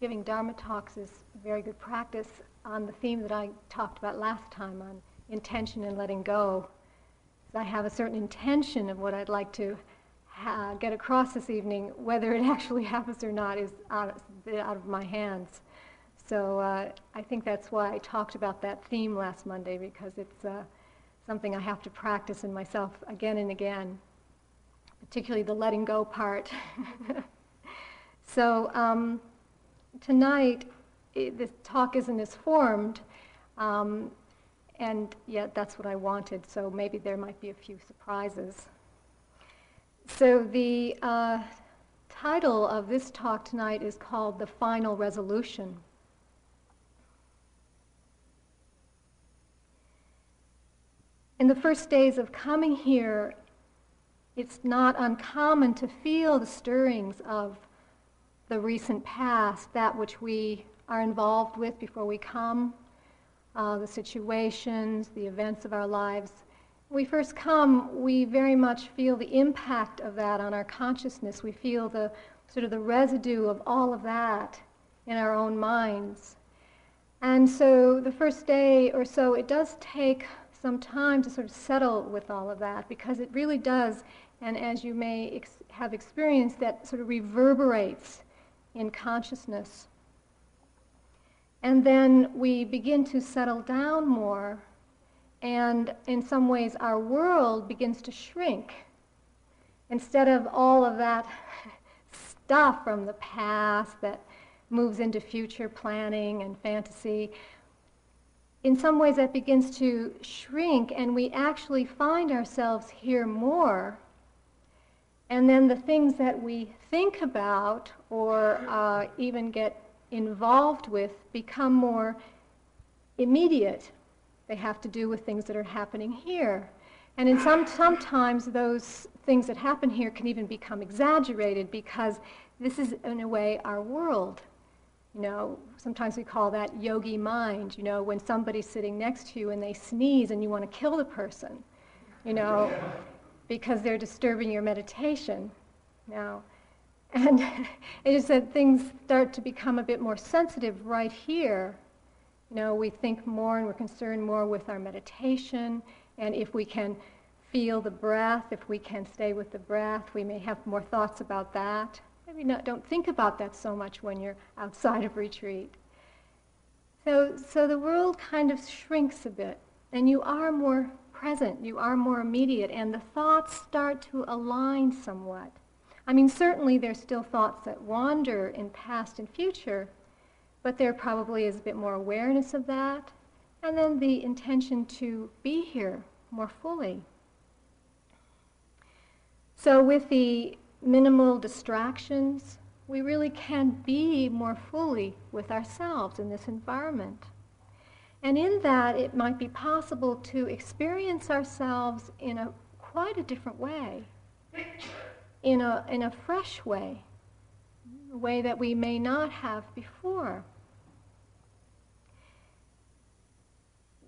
giving Dharma talks is very good practice on the theme that I talked about last time on intention and letting go. I have a certain intention of what I'd like to ha- get across this evening. Whether it actually happens or not is out of, out of my hands. So uh, I think that's why I talked about that theme last Monday because it's uh, something I have to practice in myself again and again, particularly the letting go part. so um, tonight, it, the talk isn't as formed, um, and yet that's what I wanted, so maybe there might be a few surprises. So the uh, title of this talk tonight is called The Final Resolution. In the first days of coming here, it's not uncommon to feel the stirrings of the recent past, that which we are involved with before we come, uh, the situations, the events of our lives. We first come, we very much feel the impact of that on our consciousness. We feel the sort of the residue of all of that in our own minds. And so the first day or so, it does take some time to sort of settle with all of that because it really does, and as you may ex- have experienced, that sort of reverberates in consciousness. And then we begin to settle down more, and in some ways, our world begins to shrink. Instead of all of that stuff from the past that moves into future planning and fantasy, in some ways that begins to shrink, and we actually find ourselves here more and then the things that we think about or uh, even get involved with become more immediate. They have to do with things that are happening here. And in some, sometimes those things that happen here can even become exaggerated because this is, in a way, our world. You know, sometimes we call that yogi mind. You know, when somebody's sitting next to you and they sneeze and you want to kill the person. You know, because they're disturbing your meditation now. And it is that things start to become a bit more sensitive right here. You know, we think more and we're concerned more with our meditation, and if we can feel the breath, if we can stay with the breath, we may have more thoughts about that. Maybe not, don't think about that so much when you're outside of retreat. So, so the world kind of shrinks a bit, and you are more present, you are more immediate, and the thoughts start to align somewhat. I mean, certainly there's still thoughts that wander in past and future, but there probably is a bit more awareness of that, and then the intention to be here more fully. So, with the minimal distractions, we really can be more fully with ourselves in this environment. And in that, it might be possible to experience ourselves in a quite a different way, in a, in a fresh way, a way that we may not have before.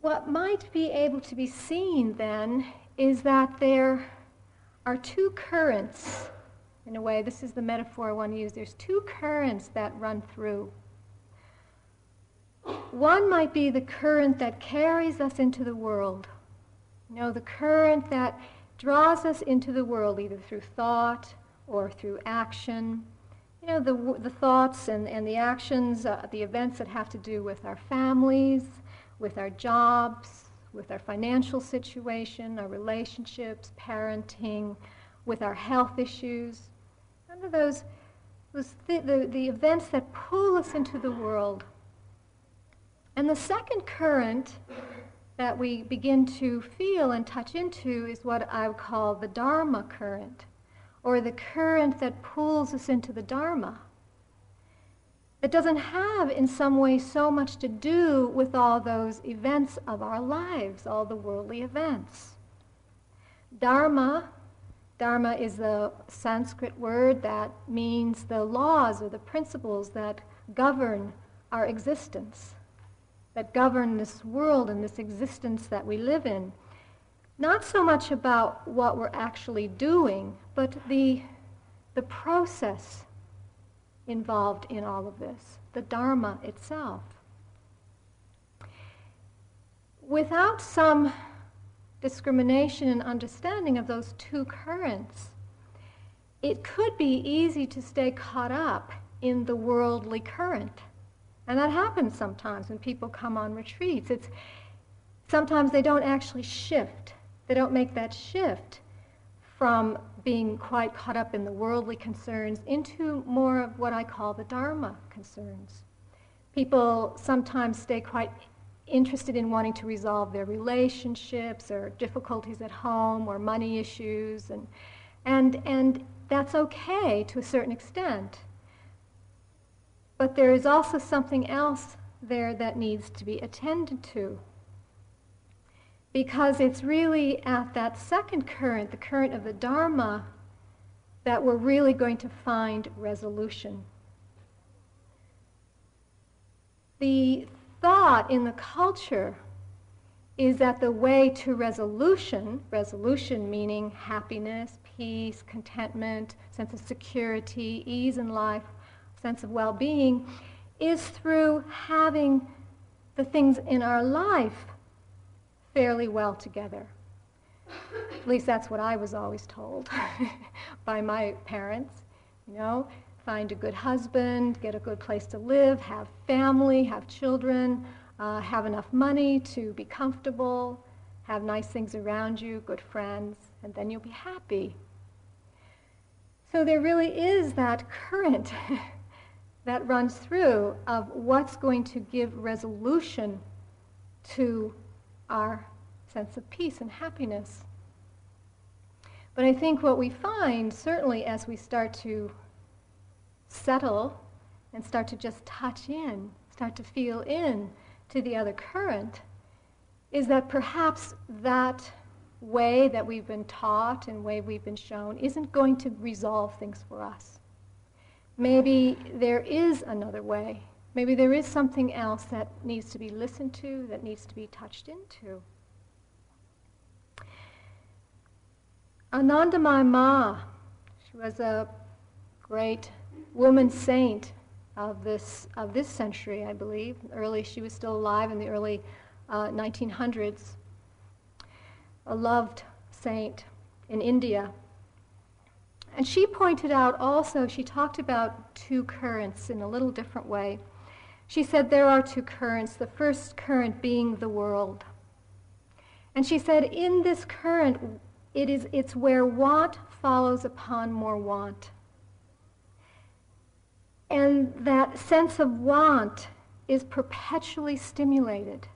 What might be able to be seen then is that there are two currents, in a way, this is the metaphor I want to use. There's two currents that run through. One might be the current that carries us into the world. You know, the current that draws us into the world either through thought or through action. You know, the, the thoughts and, and the actions, uh, the events that have to do with our families, with our jobs, with our financial situation, our relationships, parenting, with our health issues. None of those, those th- the, the events that pull us into the world and the second current that we begin to feel and touch into is what I would call the Dharma current, or the current that pulls us into the Dharma. It doesn't have, in some way, so much to do with all those events of our lives, all the worldly events. Dharma, Dharma is the Sanskrit word that means the laws or the principles that govern our existence that govern this world and this existence that we live in. Not so much about what we're actually doing, but the, the process involved in all of this. the Dharma itself. Without some discrimination and understanding of those two currents, it could be easy to stay caught up in the worldly current. And that happens sometimes when people come on retreats. It's, sometimes they don't actually shift. They don't make that shift from being quite caught up in the worldly concerns into more of what I call the Dharma concerns. People sometimes stay quite interested in wanting to resolve their relationships or difficulties at home or money issues and and and that's okay to a certain extent but there is also something else there that needs to be attended to. Because it's really at that second current the current of the dharma that we're really going to find resolution. The thought in the culture is that the way to resolution, resolution meaning happiness, peace, contentment, sense of security, ease in life, sense of well being, is through having the things in our life fairly well together. At least that's what I was always told by my parents. You know, find a good husband, get a good place to live, have family, have children, uh, have enough money to be comfortable, have nice things around you, good friends, and then you'll be happy. So there really is that current that runs through of what's going to give resolution to our sense of peace and happiness. But I think what we find, certainly as we start to settle and start to just touch in, start to feel in to the other current, is that perhaps that way that we've been taught and way we've been shown isn't going to resolve things for us. Maybe there is another way. Maybe there is something else that needs to be listened to, that needs to be touched into. Anandamayi Ma, she was a great woman saint of this, of this century, I believe. Early, she was still alive in the early uh, 1900s. A loved saint in India. And she pointed out also, she talked about two currents in a little different way. She said there are two currents, the first current being the world. And she said, in this current, it is, it's where want follows upon more want. And that sense of want is perpetually stimulated.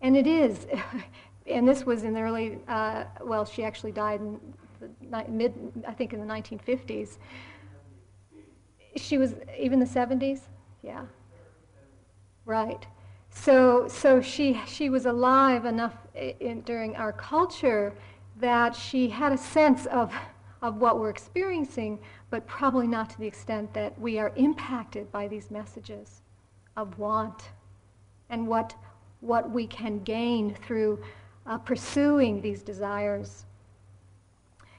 And it is. and this was in the early, uh, well, she actually died in mid, I think in the 1950s. She was even the 70s? Yeah. Right. So, so she, she was alive enough in, during our culture that she had a sense of, of what we're experiencing, but probably not to the extent that we are impacted by these messages of want and what, what we can gain through uh, pursuing these desires.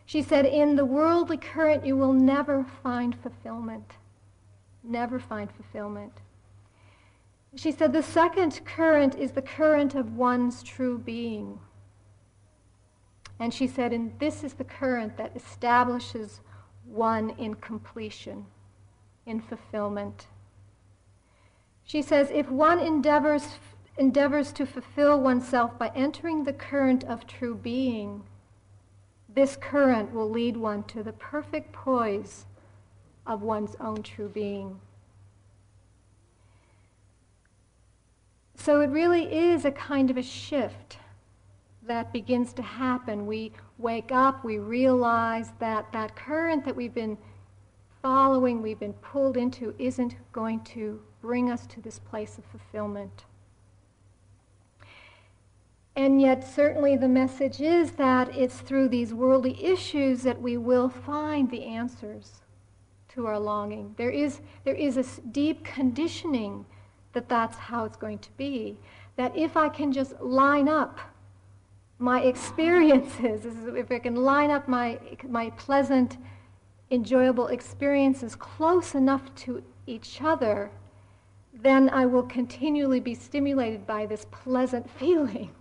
She said, In the worldly current, you will never find fulfillment. Never find fulfillment. She said, The second current is the current of one's true being. And she said, And this is the current that establishes one in completion, in fulfillment. She says, if one endeavors, endeavors to fulfill oneself by entering the current of true being, this current will lead one to the perfect poise of one's own true being. So it really is a kind of a shift that begins to happen. We wake up, we realize that that current that we've been following, we've been pulled into, isn't going to bring us to this place of fulfillment. And yet, certainly, the message is that it's through these worldly issues that we will find the answers to our longing. There is, there is a deep conditioning that that's how it's going to be. That if I can just line up my experiences, if I can line up my, my pleasant, enjoyable experiences close enough to each other, then I will continually be stimulated by this pleasant feeling.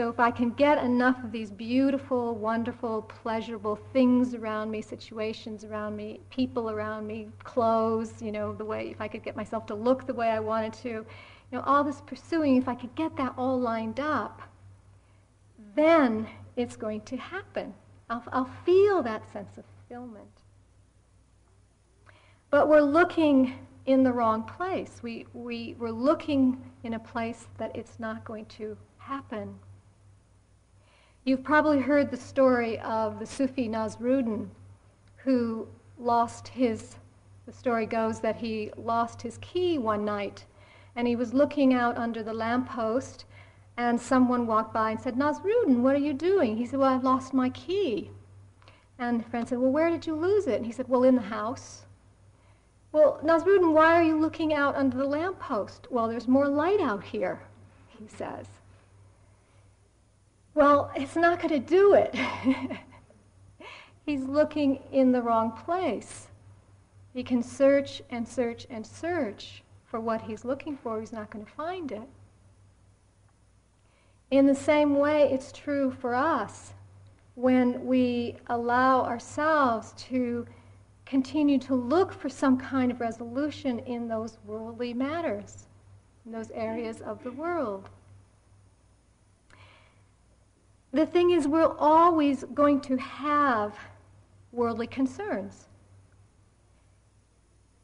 So if I can get enough of these beautiful, wonderful, pleasurable things around me, situations around me, people around me, clothes, you know, the way, if I could get myself to look the way I wanted to, you know, all this pursuing, if I could get that all lined up, then it's going to happen. I'll, I'll feel that sense of fulfillment. But we're looking in the wrong place. We, we, we're looking in a place that it's not going to happen. You've probably heard the story of the Sufi Nasruddin, who lost his, the story goes that he lost his key one night, and he was looking out under the lamppost, and someone walked by and said, Nasruddin, what are you doing? He said, Well, I've lost my key. And the friend said, Well, where did you lose it? And he said, Well, in the house. Well, Nasruddin, why are you looking out under the lamppost? Well, there's more light out here, he says. Well, it's not going to do it. He's looking in the wrong place. He can search and search and search for what he's looking for. He's not going to find it. In the same way, it's true for us when we allow ourselves to continue to look for some kind of resolution in those worldly matters, in those areas of the world. The thing is, we're always going to have worldly concerns.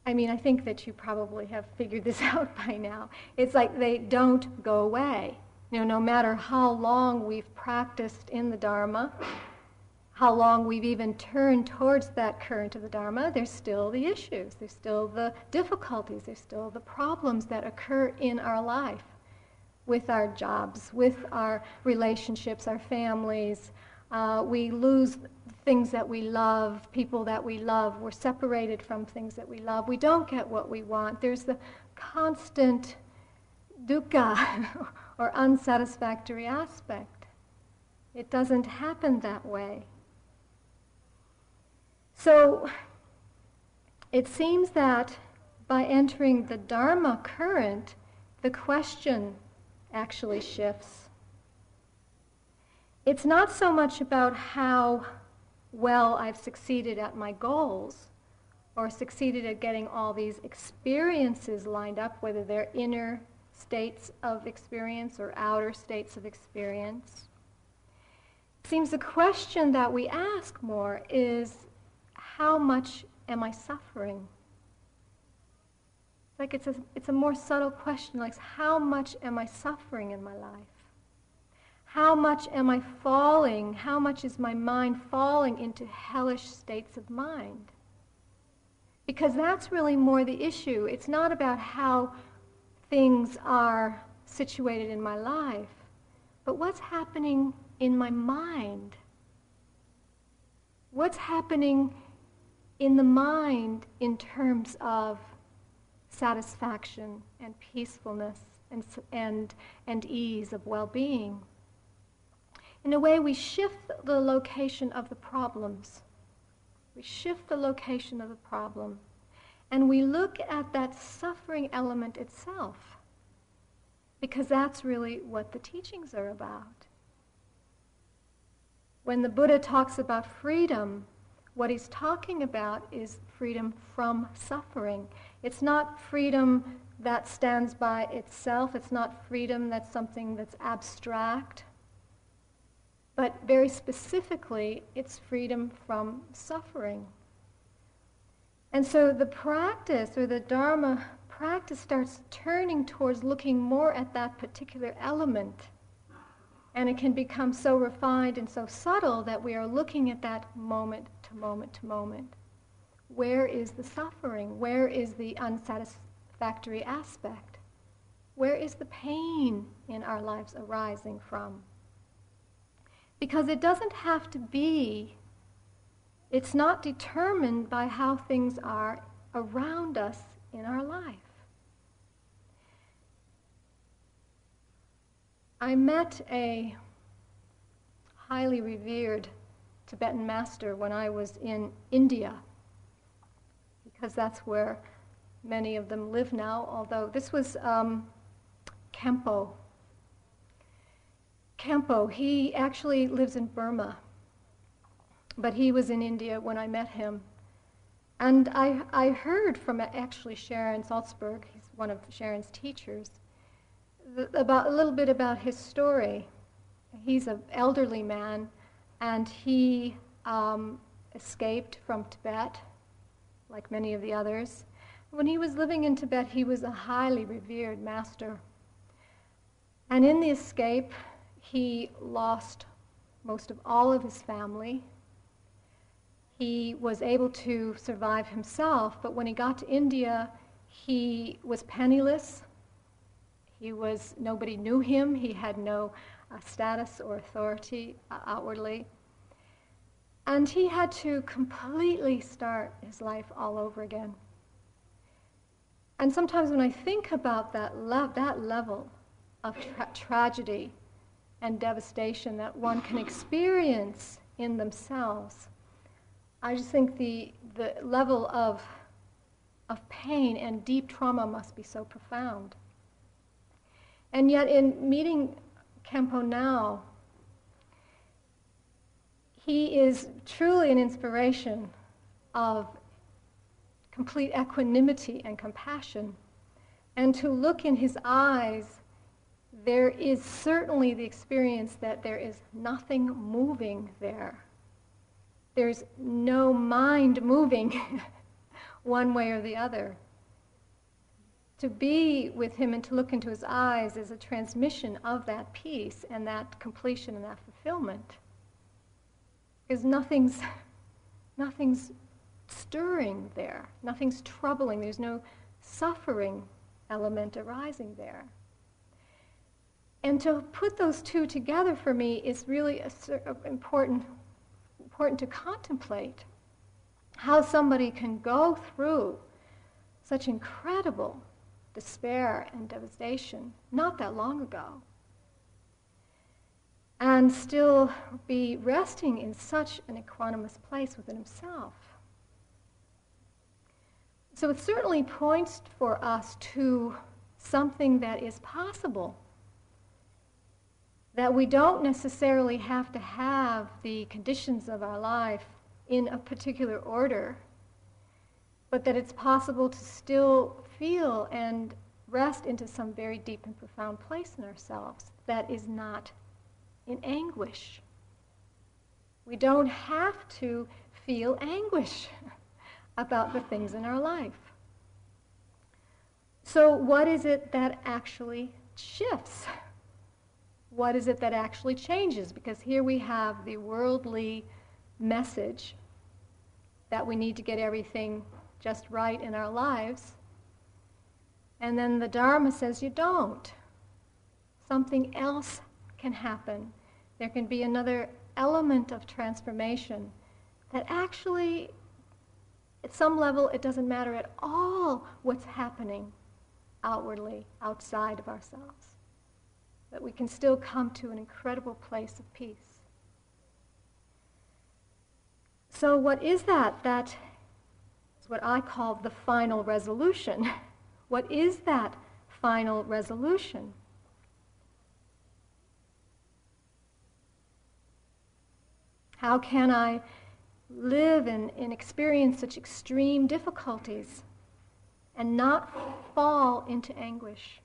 I mean, I think that you probably have figured this out by now. It's like they don't go away. You know, no matter how long we've practiced in the Dharma, how long we've even turned towards that current of the Dharma, there's still the issues, there's still the difficulties, there's still the problems that occur in our life with our jobs, with our relationships, our families. Uh, we lose things that we love, people that we love. We're separated from things that we love. We don't get what we want. There's the constant dukkha or unsatisfactory aspect. It doesn't happen that way. So it seems that by entering the Dharma current, the question actually shifts. It's not so much about how well I've succeeded at my goals or succeeded at getting all these experiences lined up, whether they're inner states of experience or outer states of experience. It seems the question that we ask more is how much am I suffering? Like it's a, it's a more subtle question, like how much am I suffering in my life? How much am I falling? How much is my mind falling into hellish states of mind? Because that's really more the issue. It's not about how things are situated in my life, but what's happening in my mind? What's happening in the mind in terms of satisfaction and peacefulness and, and, and ease of well being. In a way, we shift the location of the problems. We shift the location of the problem. And we look at that suffering element itself. Because that's really what the teachings are about. When the Buddha talks about freedom, what he's talking about is freedom from suffering. It's not freedom that stands by itself. It's not freedom that's something that's abstract. But very specifically, it's freedom from suffering. And so the practice or the Dharma practice starts turning towards looking more at that particular element. And it can become so refined and so subtle that we are looking at that moment to moment to moment. Where is the suffering? Where is the unsatisfactory aspect? Where is the pain in our lives arising from? Because it doesn't have to be, it's not determined by how things are around us in our life. I met a highly revered Tibetan master when I was in India, because that's where many of them live now, although this was um, Khenpo. Khenpo, he actually lives in Burma, but he was in India when I met him. And I, I heard from actually Sharon Salzberg, he's one of Sharon's teachers, about a little bit about his story. He's an elderly man, and he um, escaped from Tibet, like many of the others. When he was living in Tibet, he was a highly revered master. And in the escape, he lost most of all of his family. He was able to survive himself, but when he got to India, he was penniless. He was, nobody knew him. He had no uh, status or authority uh, outwardly. And he had to completely start his life all over again. And sometimes when I think about that, that level of tra- tragedy and devastation that one can experience in themselves, I just think the, the level of, of pain and deep trauma must be so profound. And yet, in meeting Khenpo now, he is truly an inspiration of complete equanimity and compassion. And to look in his eyes, there is certainly the experience that there is nothing moving there. There's no mind moving one way or the other. To be with him and to look into his eyes is a transmission of that peace and that completion and that fulfillment because nothing's, nothing's stirring there, nothing's troubling, there's no suffering element arising there. And to put those two together for me is really important, important to contemplate how somebody can go through such incredible despair and devastation not that long ago and still be resting in such an equanimous place within himself. So it certainly points for us to something that is possible. That we don't necessarily have to have the conditions of our life in a particular order, but that it's possible to still feel and rest into some very deep and profound place in ourselves that is not in anguish. We don't have to feel anguish about the things in our life. So, what is it that actually shifts? What is it that actually changes? Because here we have the worldly message that we need to get everything just right in our lives. And then the Dharma says you don't. Something else can happen there can be another element of transformation that actually, at some level, it doesn't matter at all what's happening outwardly, outside of ourselves. That we can still come to an incredible place of peace. So, what is that? That is what I call the final resolution. What is that final resolution? How can I live and, and experience such extreme difficulties and not fall into anguish?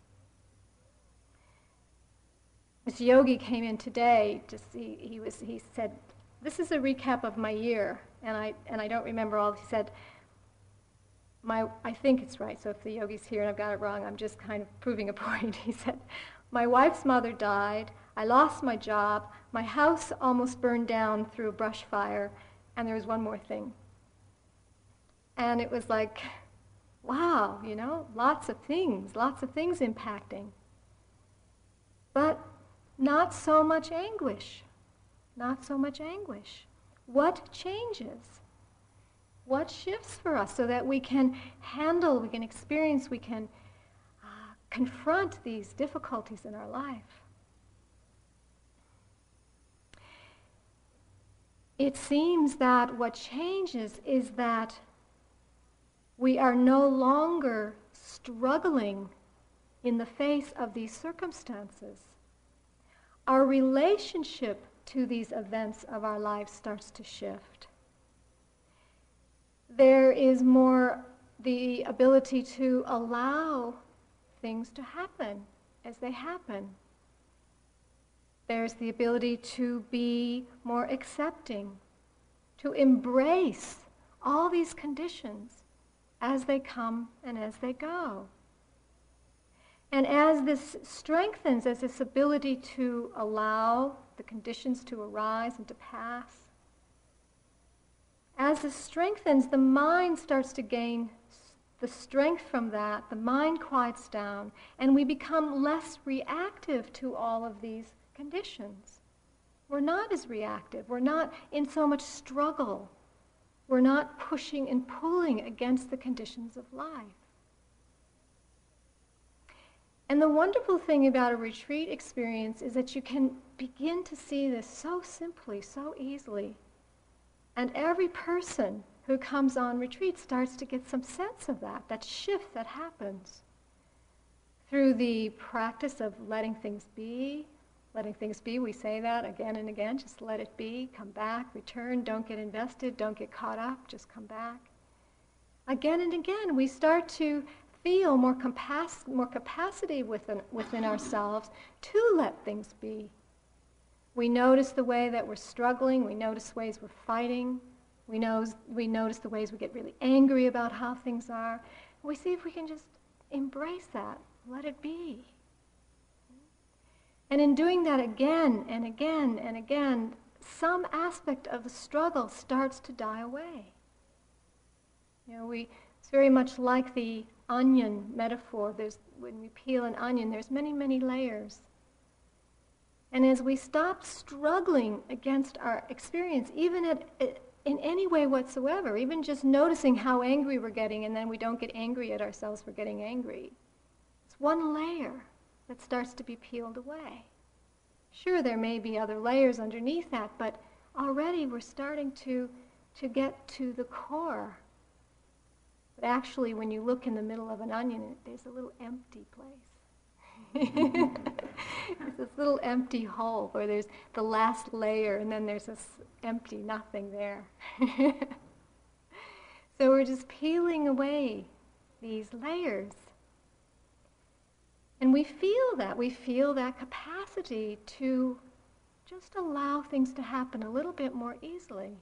This yogi came in today. Just he, he was he said, "This is a recap of my year," and I and I don't remember all. He said, "My I think it's right. So if the yogi's here and I've got it wrong, I'm just kind of proving a point." He said, "My wife's mother died. I lost my job. My house almost burned down through a brush fire, and there was one more thing. And it was like, wow, you know, lots of things, lots of things impacting. But not so much anguish. Not so much anguish. What changes? What shifts for us so that we can handle, we can experience, we can uh, confront these difficulties in our life? It seems that what changes is that We are no longer struggling in the face of these circumstances. Our relationship to these events of our lives starts to shift. There is more the ability to allow things to happen as they happen. There's the ability to be more accepting, to embrace all these conditions as they come and as they go. And as this strengthens, as this ability to allow the conditions to arise and to pass, as this strengthens, the mind starts to gain the strength from that, the mind quiets down, and we become less reactive to all of these conditions. We're not as reactive. We're not in so much struggle. We're not pushing and pulling against the conditions of life. And the wonderful thing about a retreat experience is that you can begin to see this so simply, so easily. And every person who comes on retreat starts to get some sense of that, that shift that happens through the practice of letting things be. Letting things be, we say that again and again. Just let it be, come back, return, don't get invested, don't get caught up, just come back. Again and again, we start to feel more, capac- more capacity within, within ourselves to let things be. We notice the way that we're struggling, we notice ways we're fighting, we, knows, we notice the ways we get really angry about how things are. We see if we can just embrace that, let it be. And in doing that again and again and again, some aspect of the struggle starts to die away. You know, we, it's very much like the onion metaphor. There's, when we peel an onion, there's many, many layers. And as we stop struggling against our experience, even at, uh, in any way whatsoever, even just noticing how angry we're getting and then we don't get angry at ourselves for getting angry. It's one layer that starts to be peeled away. Sure, there may be other layers underneath that, but already we're starting to, to get to the core. But actually, when you look in the middle of an onion, there's a little empty place. it's this little empty hole where there's the last layer and then there's this empty nothing there. so we're just peeling away these layers. And we feel that. We feel that capacity to just allow things to happen a little bit more easily.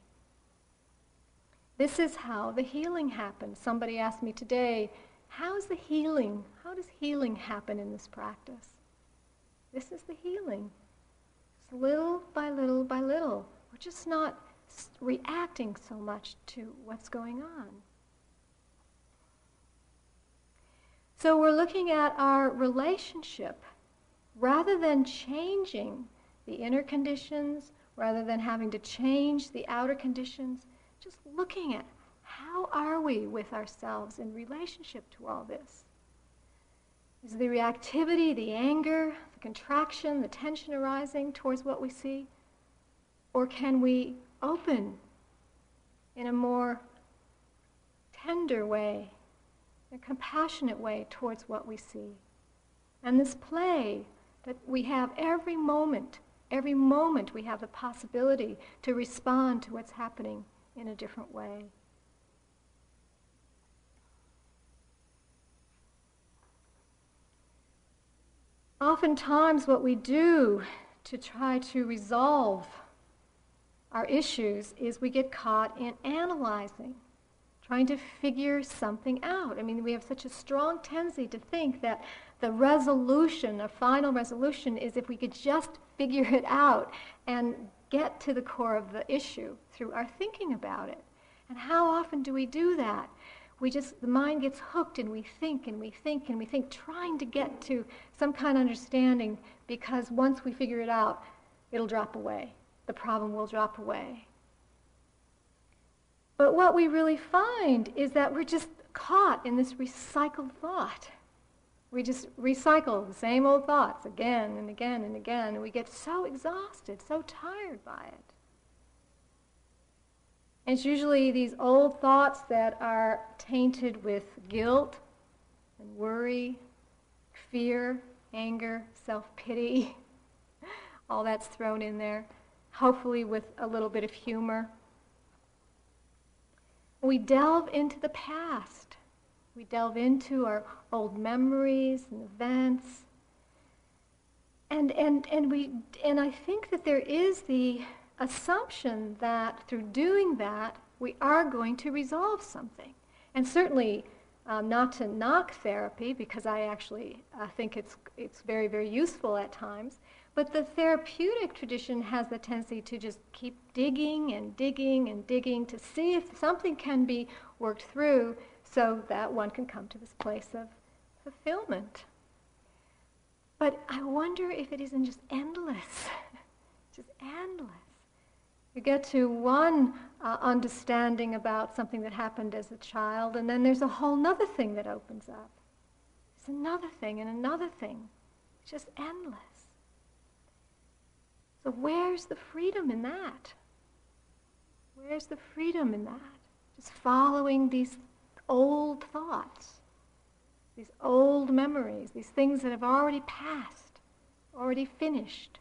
This is how the healing happens. Somebody asked me today, How's the healing? How does healing happen in this practice? This is the healing. It's little by little by little. We're just not reacting so much to what's going on. So we're looking at our relationship rather than changing the inner conditions, rather than having to change the outer conditions, just looking at how are we with ourselves in relationship to all this? Is the reactivity, the anger, the contraction, the tension arising towards what we see? Or can we open in a more tender way, a compassionate way towards what we see? And this play that we have every moment, every moment we have the possibility to respond to what's happening in a different way. Oftentimes, what we do to try to resolve our issues is we get caught in analyzing, trying to figure something out. I mean, we have such a strong tendency to think that the resolution, a final resolution, is if we could just figure it out and get to the core of the issue through our thinking about it. And how often do we do that? we just, the mind gets hooked and we think and we think and we think, trying to get to some kind of understanding because once we figure it out, it'll drop away. The problem will drop away. But what we really find is that we're just caught in this recycled thought. We just recycle the same old thoughts again and again and again, and we get so exhausted, so tired by it. And it's usually these old thoughts that are tainted with guilt and worry, fear, anger, self pity. All that's thrown in there, hopefully with a little bit of humor. We delve into the past. We delve into our old memories and events. And, and, and, we, and I think that there is the assumption that through doing that, we are going to resolve something. And certainly um, not to knock therapy, because I actually uh, think it's, it's very, very useful at times. But the therapeutic tradition has the tendency to just keep digging and digging and digging to see if something can be worked through so that one can come to this place of fulfillment. But I wonder if it isn't just endless, just endless. You get to one uh, understanding about something that happened as a child, and then there's a whole other thing that opens up. There's another thing and another thing. It's just endless. So, where's the freedom in that? Where's the freedom in that? Just following these old thoughts, these old memories, these things that have already passed, already finished.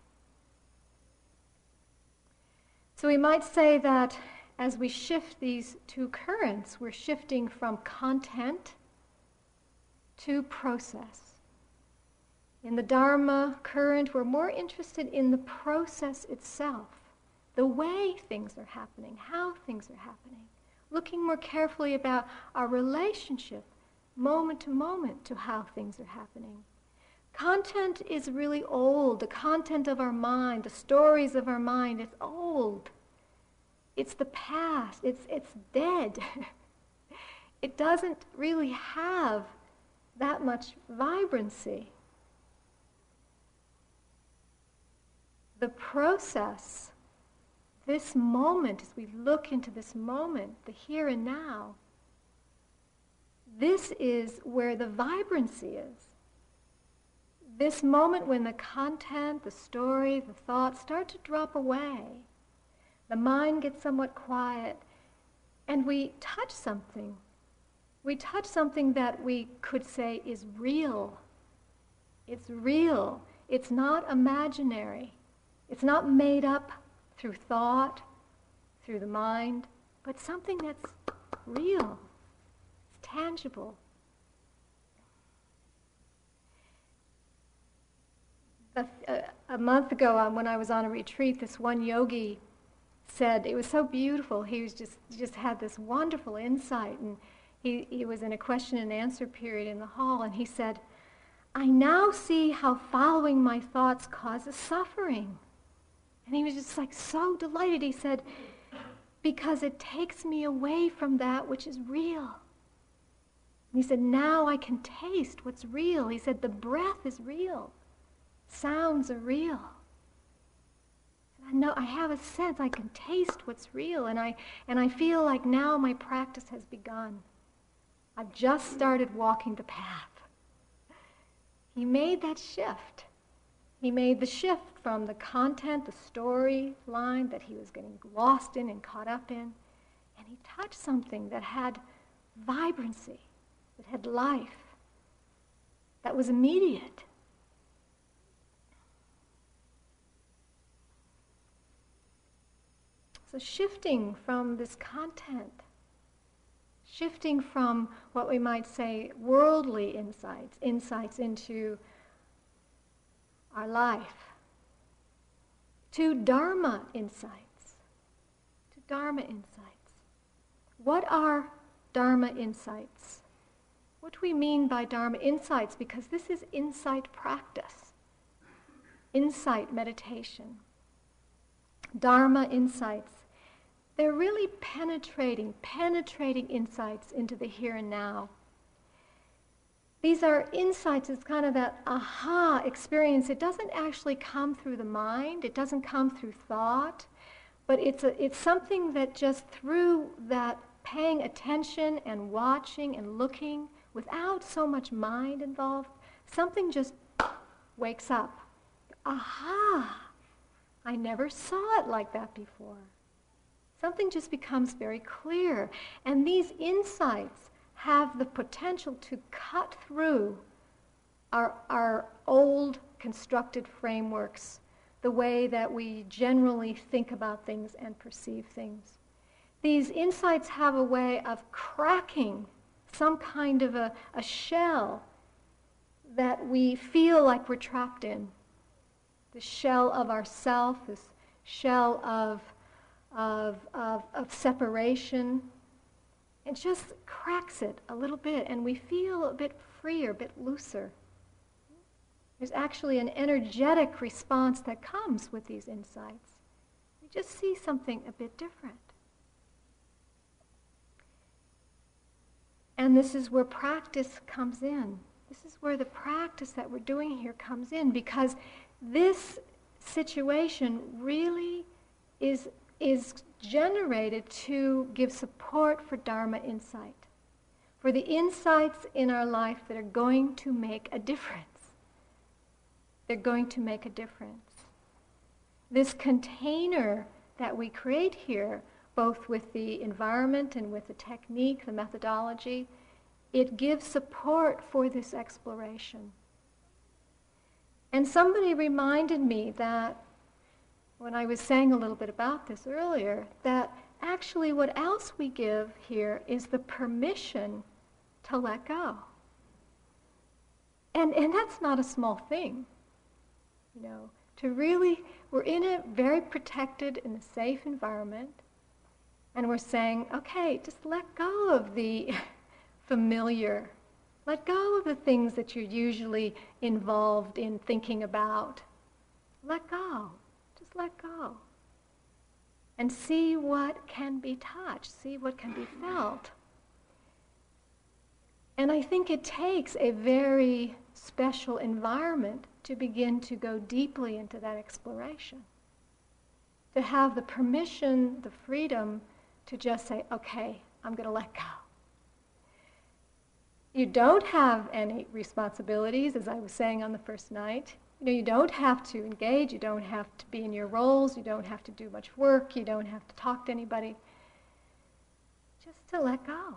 So we might say that as we shift these two currents, we're shifting from content to process. In the Dharma current, we're more interested in the process itself, the way things are happening, how things are happening, looking more carefully about our relationship moment to moment to how things are happening. Content is really old. The content of our mind, the stories of our mind, it's old. It's the past. It's, it's dead. it doesn't really have that much vibrancy. The process, this moment, as we look into this moment, the here and now, this is where the vibrancy is this moment when the content, the story, the thoughts start to drop away, the mind gets somewhat quiet, and we touch something. We touch something that we could say is real. It's real. It's not imaginary. It's not made up through thought, through the mind, but something that's real. It's tangible. a, a, month ago um, when I was on a retreat, this one yogi said it was so beautiful. He was just just had this wonderful insight, and he, he was in a question and answer period in the hall, and he said, "I now see how following my thoughts causes suffering." And he was just like so delighted. He said, "Because it takes me away from that which is real." And he said, "Now I can taste what's real." He said, "The breath is real." sounds are real. I know I have a sense I can taste what's real and I and I feel like now my practice has begun. I've just started walking the path. He made that shift. He made the shift from the content, the storyline that he was getting lost in and caught up in, and he touched something that had vibrancy, that had life, that was immediate. So, shifting from this content, shifting from what we might say worldly insights, insights into our life, to Dharma insights, to Dharma insights. What are Dharma insights? What do we mean by Dharma insights? Because this is insight practice, insight meditation. Dharma insights they're really penetrating, penetrating insights into the here and now. These are insights, it's kind of that aha experience. It doesn't actually come through the mind, it doesn't come through thought, but it's, a, it's something that just through that paying attention and watching and looking without so much mind involved, something just wakes up. Aha! I never saw it like that before. Something just becomes very clear. And these insights have the potential to cut through our, our old constructed frameworks, the way that we generally think about things and perceive things. These insights have a way of cracking some kind of a, a shell that we feel like we're trapped in. The shell of ourself, this shell of, of, of, of separation. It just cracks it a little bit, and we feel a bit freer, a bit looser. There's actually an energetic response that comes with these insights. We just see something a bit different. And this is where practice comes in. This is where the practice that we're doing here comes in because this situation really is, is generated to give support for Dharma insight, for the insights in our life that are going to make a difference. They're going to make a difference. This container that we create here, both with the environment and with the technique, the methodology, it gives support for this exploration. And somebody reminded me that when I was saying a little bit about this earlier, that actually what else we give here is the permission to let go. And, and that's not a small thing. You know, to really, we're in a very protected and a safe environment, and we're saying, okay, just let go of the familiar. Let go of the things that you're usually involved in thinking about. Let go. Let go. And see what can be touched, see what can be felt. And I think it takes a very special environment to begin to go deeply into that exploration. To have the permission, the freedom to just say, okay, I'm going to let go. You don't have any responsibilities, as I was saying on the first night. You know, you don't have to engage, you don't have to be in your roles, you don't have to do much work, you don't have to talk to anybody. Just to let go.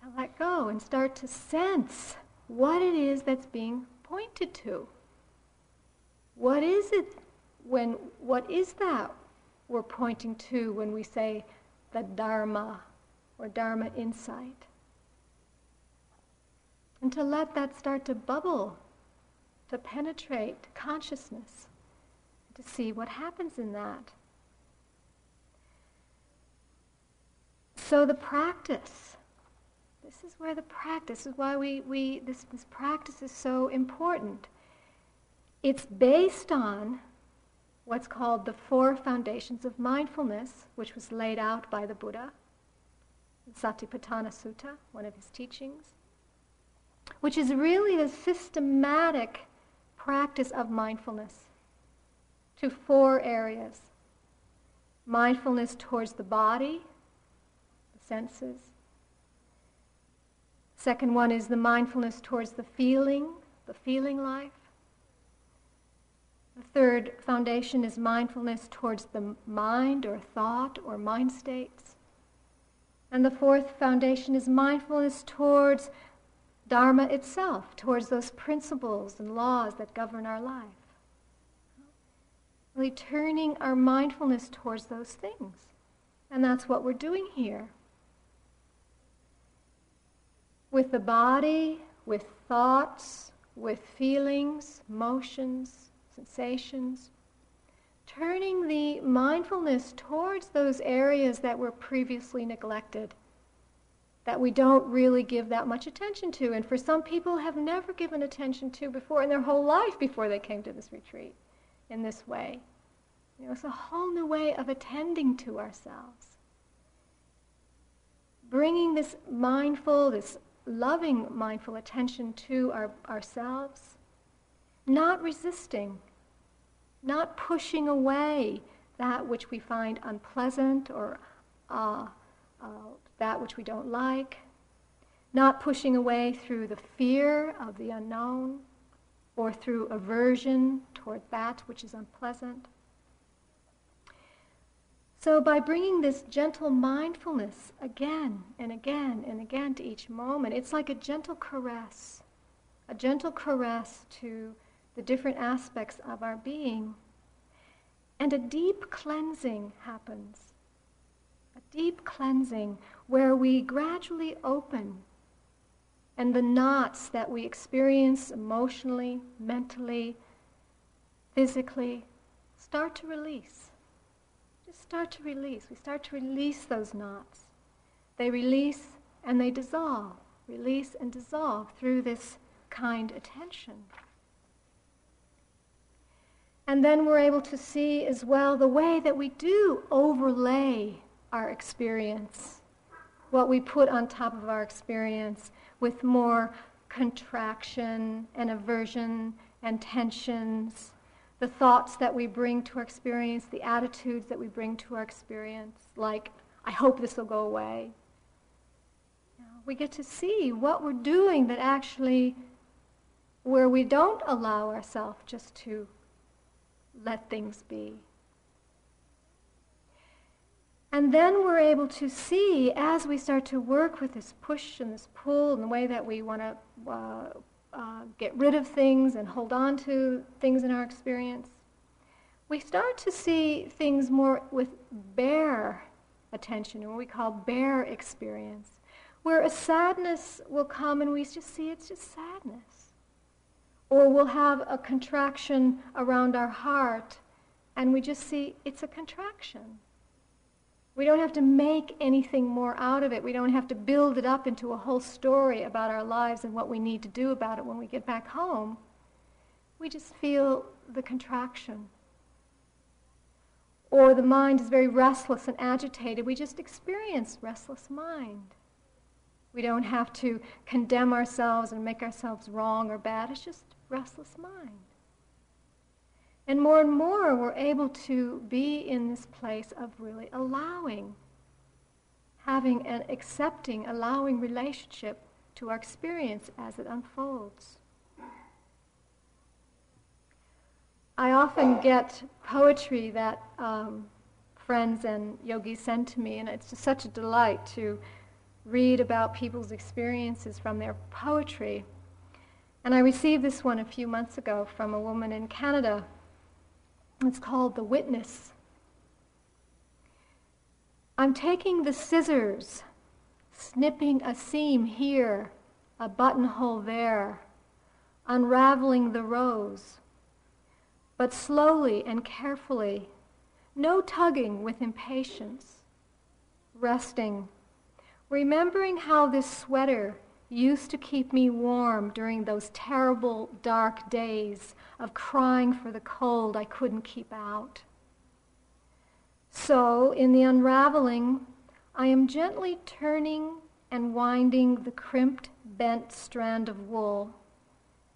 To let go and start to sense what it is that's being pointed to. What is it when, what is that we're pointing to when we say the Dharma or Dharma insight? And to let that start to bubble, to penetrate consciousness, to see what happens in that. So the practice, this is where the practice is why we, we this, this practice is so important. It's based on what's called the four foundations of mindfulness, which was laid out by the Buddha, Satipatthana Sutta, one of his teachings which is really the systematic practice of mindfulness to four areas mindfulness towards the body, the senses. Second one is the mindfulness towards the feeling, the feeling life. The third foundation is mindfulness towards the mind or thought or mind states. And the fourth foundation is mindfulness towards Dharma itself, towards those principles and laws that govern our life. Really turning our mindfulness towards those things. And that's what we're doing here. With the body, with thoughts, with feelings, motions, sensations, turning the mindfulness towards those areas that were previously neglected that we don't really give that much attention to, and for some people have never given attention to before in their whole life before they came to this retreat in this way. You know, it's a whole new way of attending to ourselves. Bringing this mindful, this loving mindful attention to our, ourselves, not resisting, not pushing away that which we find unpleasant or uh, uh, that which we don't like, not pushing away through the fear of the unknown or through aversion toward that which is unpleasant. So, by bringing this gentle mindfulness again and again and again to each moment, it's like a gentle caress, a gentle caress to the different aspects of our being. And a deep cleansing happens. A deep cleansing where we gradually open and the knots that we experience emotionally, mentally, physically start to release Just start to release. We start to release those knots. They release and they dissolve, release and dissolve through this kind attention. And then we're able to see as well the way that we do overlay our experience, what we put on top of our experience with more contraction and aversion and tensions the thoughts that we bring to our experience, the attitudes that we bring to our experience, like, I hope this will go away. We get to see what we're doing that actually, where we don't allow ourselves just to let things be. And then we're able to see as we start to work with this push and this pull and the way that we want to uh, uh, get rid of things and hold on to things in our experience, we start to see things more with bare attention, what we call bare experience, where a sadness will come and we just see it's just sadness. Or we'll have a contraction around our heart and we just see it's a contraction. We don't have to make anything more out of it. We don't have to build it up into a whole story about our lives and what we need to do about it when we get back home. We just feel the contraction. Or the mind is very restless and agitated. We just experience restless mind. We don't have to condemn ourselves and make ourselves wrong or bad. It's just restless mind. And more and more, we're able to be in this place of really allowing, having an accepting, allowing relationship to our experience as it unfolds. I often get poetry that um, friends and yogis send to me, and it's just such a delight to read about people's experiences from their poetry. And I received this one a few months ago from a woman in Canada it's called The Witness. I'm taking the scissors, snipping a seam here, a buttonhole there, unraveling the rows, but slowly and carefully, no tugging with impatience, resting, remembering how this sweater used to keep me warm during those terrible dark days of crying for the cold I couldn't keep out. So, in the unraveling, I am gently turning and winding the crimped, bent strand of wool,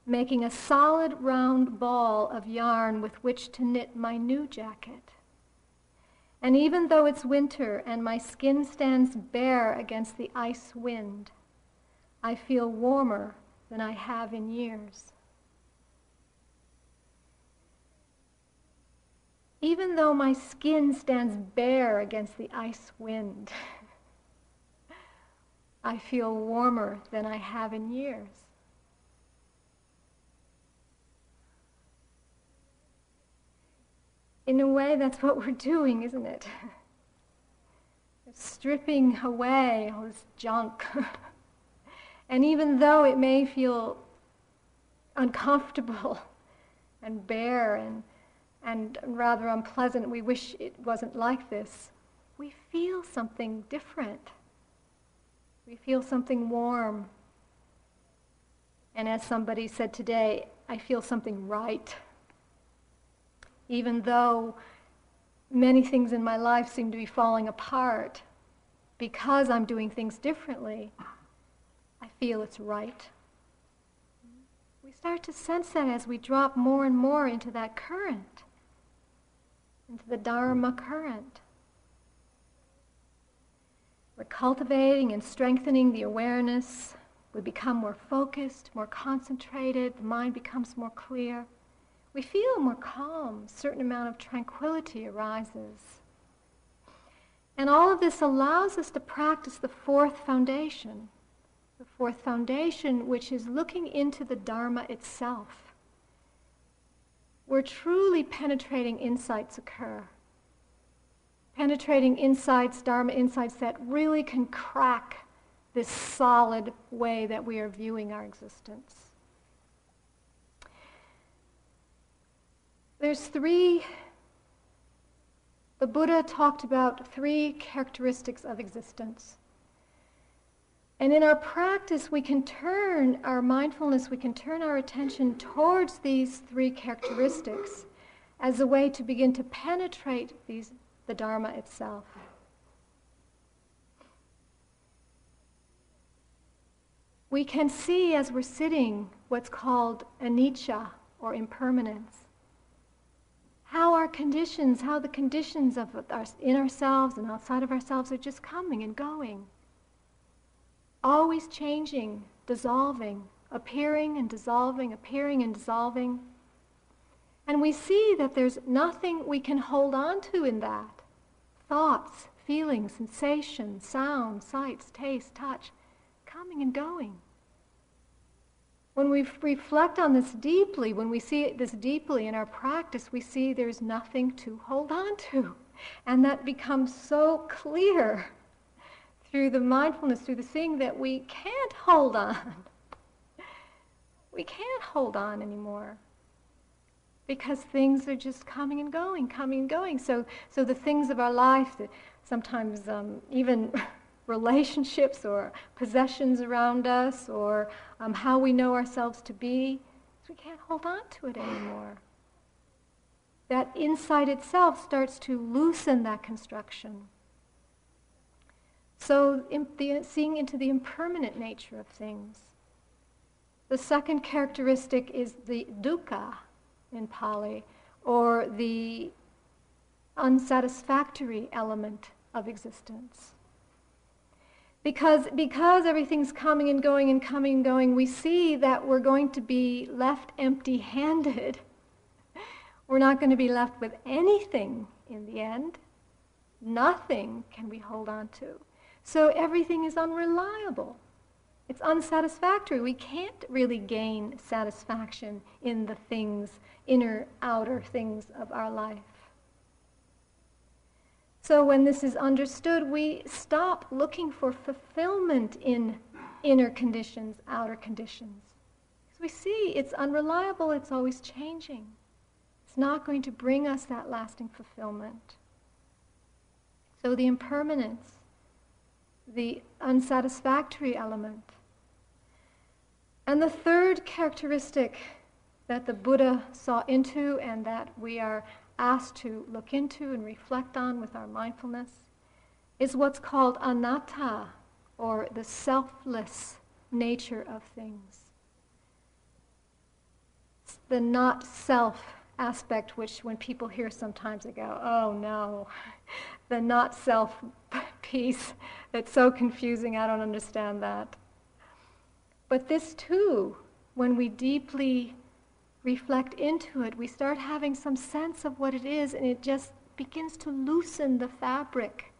making a solid round ball of yarn with which to knit my new jacket. And even though it's winter and my skin stands bare against the ice wind, I feel warmer than I have in years. Even though my skin stands bare against the ice wind, I feel warmer than I have in years. In a way, that's what we're doing, isn't it? stripping away all this junk. And even though it may feel uncomfortable and bare and, and rather unpleasant, we wish it wasn't like this, we feel something different. We feel something warm. And as somebody said today, I feel something right. Even though many things in my life seem to be falling apart because I'm doing things differently, feel it's right. We start to sense that as we drop more and more into that current, into the Dharma current. We're cultivating and strengthening the awareness. We become more focused, more concentrated. The mind becomes more clear. We feel more calm. A certain amount of tranquility arises. And all of this allows us to practice the fourth foundation, the fourth foundation, which is looking into the Dharma itself, where truly penetrating insights occur. Penetrating insights, Dharma insights that really can crack this solid way that we are viewing our existence. There's three, the Buddha talked about three characteristics of existence. And in our practice, we can turn our mindfulness, we can turn our attention towards these three characteristics as a way to begin to penetrate these, the Dharma itself. We can see as we're sitting what's called anicca or impermanence. How our conditions, how the conditions of our, in ourselves and outside of ourselves are just coming and going always changing, dissolving, appearing and dissolving, appearing and dissolving. And we see that there's nothing we can hold on to in that. Thoughts, feelings, sensations, sounds, sights, taste, touch, coming and going. When we reflect on this deeply, when we see this deeply in our practice, we see there's nothing to hold on to. And that becomes so clear through the mindfulness, through the seeing that we can't hold on. We can't hold on anymore because things are just coming and going, coming and going. So, so the things of our life, that sometimes um, even relationships or possessions around us, or um, how we know ourselves to be, we can't hold on to it anymore. That insight itself starts to loosen that construction. So, the, seeing into the impermanent nature of things. The second characteristic is the dukkha in Pali, or the unsatisfactory element of existence. Because, because everything's coming and going and coming and going, we see that we're going to be left empty handed. We're not going to be left with anything in the end. Nothing can we hold on to. So everything is unreliable. It's unsatisfactory. We can't really gain satisfaction in the things, inner, outer things of our life. So when this is understood, we stop looking for fulfillment in inner conditions, outer conditions. Because we see it's unreliable, it's always changing. It's not going to bring us that lasting fulfillment. So the impermanence the unsatisfactory element. And the third characteristic that the Buddha saw into and that we are asked to look into and reflect on with our mindfulness is what's called anatta, or the selfless nature of things. It's the not self aspect, which when people hear sometimes they go, oh no, the not self piece. It's so confusing, I don't understand that. But this too, when we deeply reflect into it, we start having some sense of what it is, and it just begins to loosen the fabric,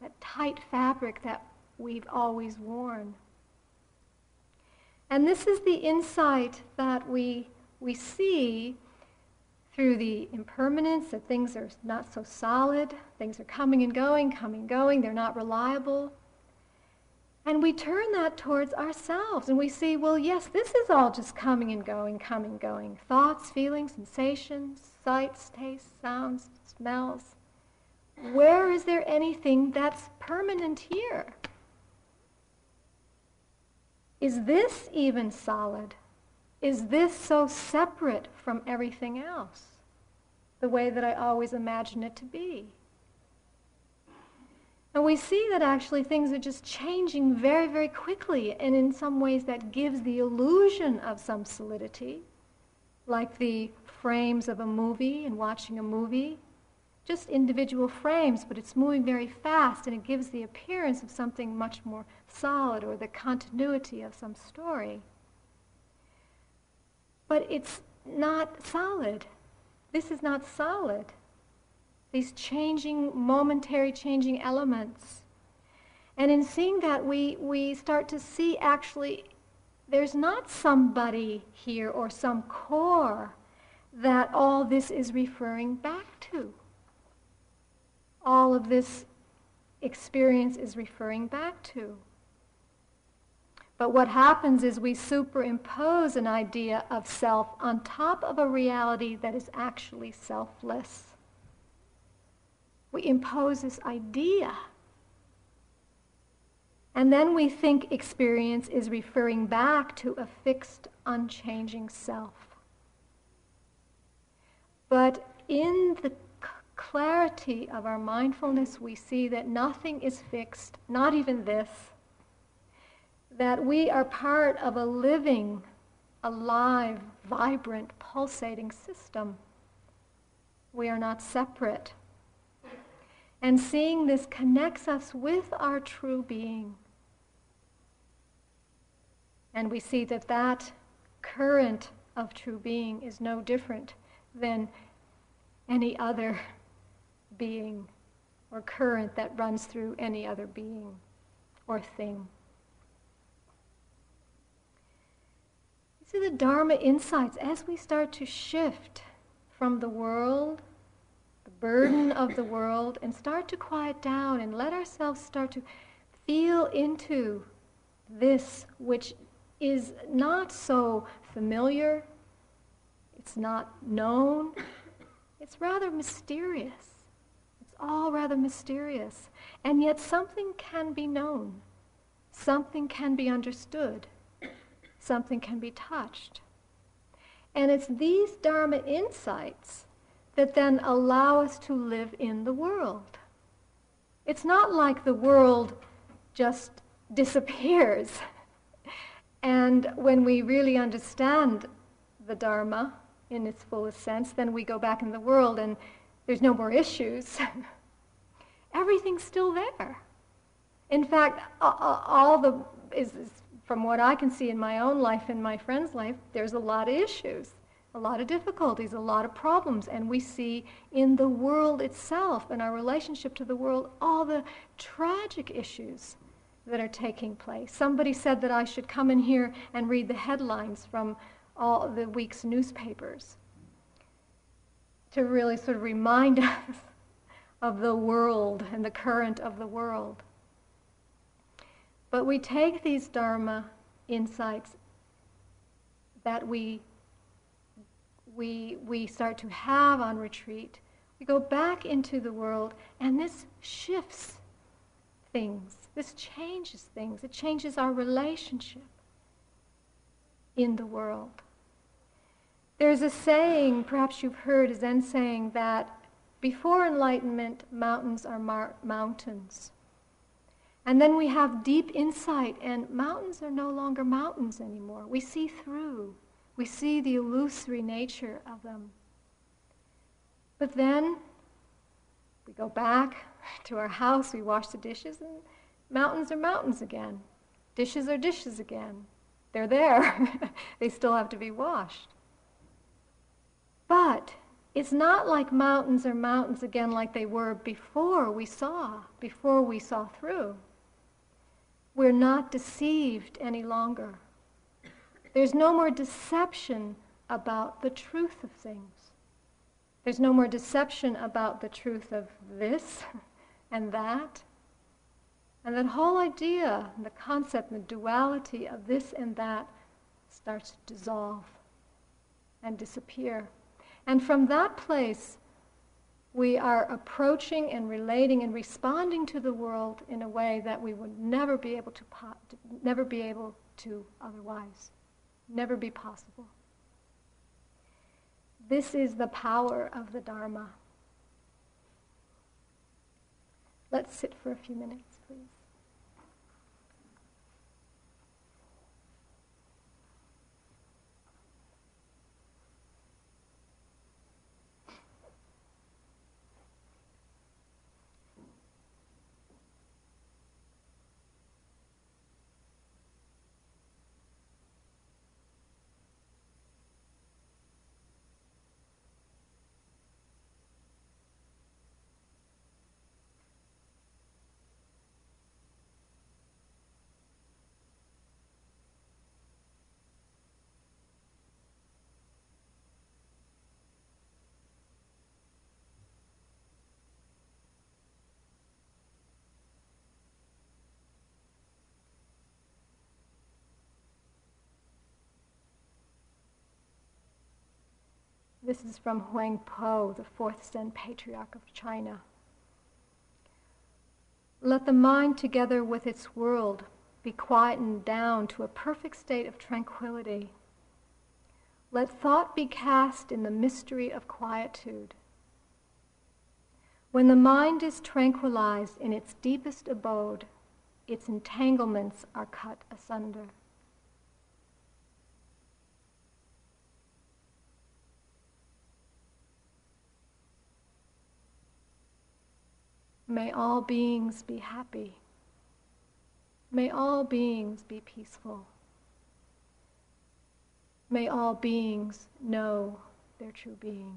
that tight fabric that we've always worn. And this is the insight that we, we see through the impermanence that things are not so solid, things are coming and going, coming and going, they're not reliable. And we turn that towards ourselves and we see, well, yes, this is all just coming and going, coming and going. Thoughts, feelings, sensations, sights, tastes, sounds, smells. Where is there anything that's permanent here? Is this even solid? Is this so separate from everything else? The way that I always imagined it to be. And we see that actually things are just changing very, very quickly, and in some ways that gives the illusion of some solidity, like the frames of a movie and watching a movie. Just individual frames, but it's moving very fast, and it gives the appearance of something much more solid or the continuity of some story. But it's not solid. This is not solid. these changing, momentary changing elements. And in seeing that, we, we start to see actually there's not somebody here or some core that all this is referring back to. All of this experience is referring back to. But what happens is we superimpose an idea of self on top of a reality that is actually selfless. We impose this idea. And then we think experience is referring back to a fixed, unchanging self. But in the clarity of our mindfulness, we see that nothing is fixed, not even this, that we are part of a living, alive, vibrant, pulsating system. We are not separate. And seeing this connects us with our true being. And we see that that current of true being is no different than any other being or current that runs through any other being or thing. Are the Dharma insights as we start to shift from the world the burden of the world and start to quiet down and let ourselves start to feel into this which is not so familiar, it's not known, it's rather mysterious. It's all rather mysterious. And yet something can be known, something can be understood, something can be touched. And it's these Dharma insights that then allow us to live in the world. It's not like the world just disappears. and when we really understand the Dharma in its fullest sense, then we go back in the world and there's no more issues. Everything's still there. In fact, all the is, from what I can see in my own life and my friend's life, there's a lot of issues a lot of difficulties, a lot of problems, and we see in the world itself and our relationship to the world all the tragic issues that are taking place. Somebody said that I should come in here and read the headlines from all the week's newspapers to really sort of remind us of the world and the current of the world. But we take these Dharma insights that we we, we start to have on retreat, we go back into the world, and this shifts things. This changes things. It changes our relationship in the world. There's a saying, perhaps you've heard a Zen saying, that before enlightenment, mountains are mar- mountains. And then we have deep insight, and mountains are no longer mountains anymore. We see through. We see the illusory nature of them. But then we go back to our house, we wash the dishes, and mountains are mountains again. Dishes are dishes again. They're there. they still have to be washed. But it's not like mountains are mountains again like they were before we saw, before we saw through. We're not deceived any longer. There's no more deception about the truth of things. There's no more deception about the truth of this and that. And that whole idea, the concept, the duality of this and that starts to dissolve and disappear. And from that place, we are approaching and relating and responding to the world in a way that we would never be able to, po- never be able to otherwise never be possible. This is the power of the Dharma. Let's sit for a few minutes, This is from Huang Po, the fourth Zen patriarch of China. Let the mind, together with its world, be quietened down to a perfect state of tranquility. Let thought be cast in the mystery of quietude. When the mind is tranquilized in its deepest abode, its entanglements are cut asunder. May all beings be happy. May all beings be peaceful. May all beings know their true being.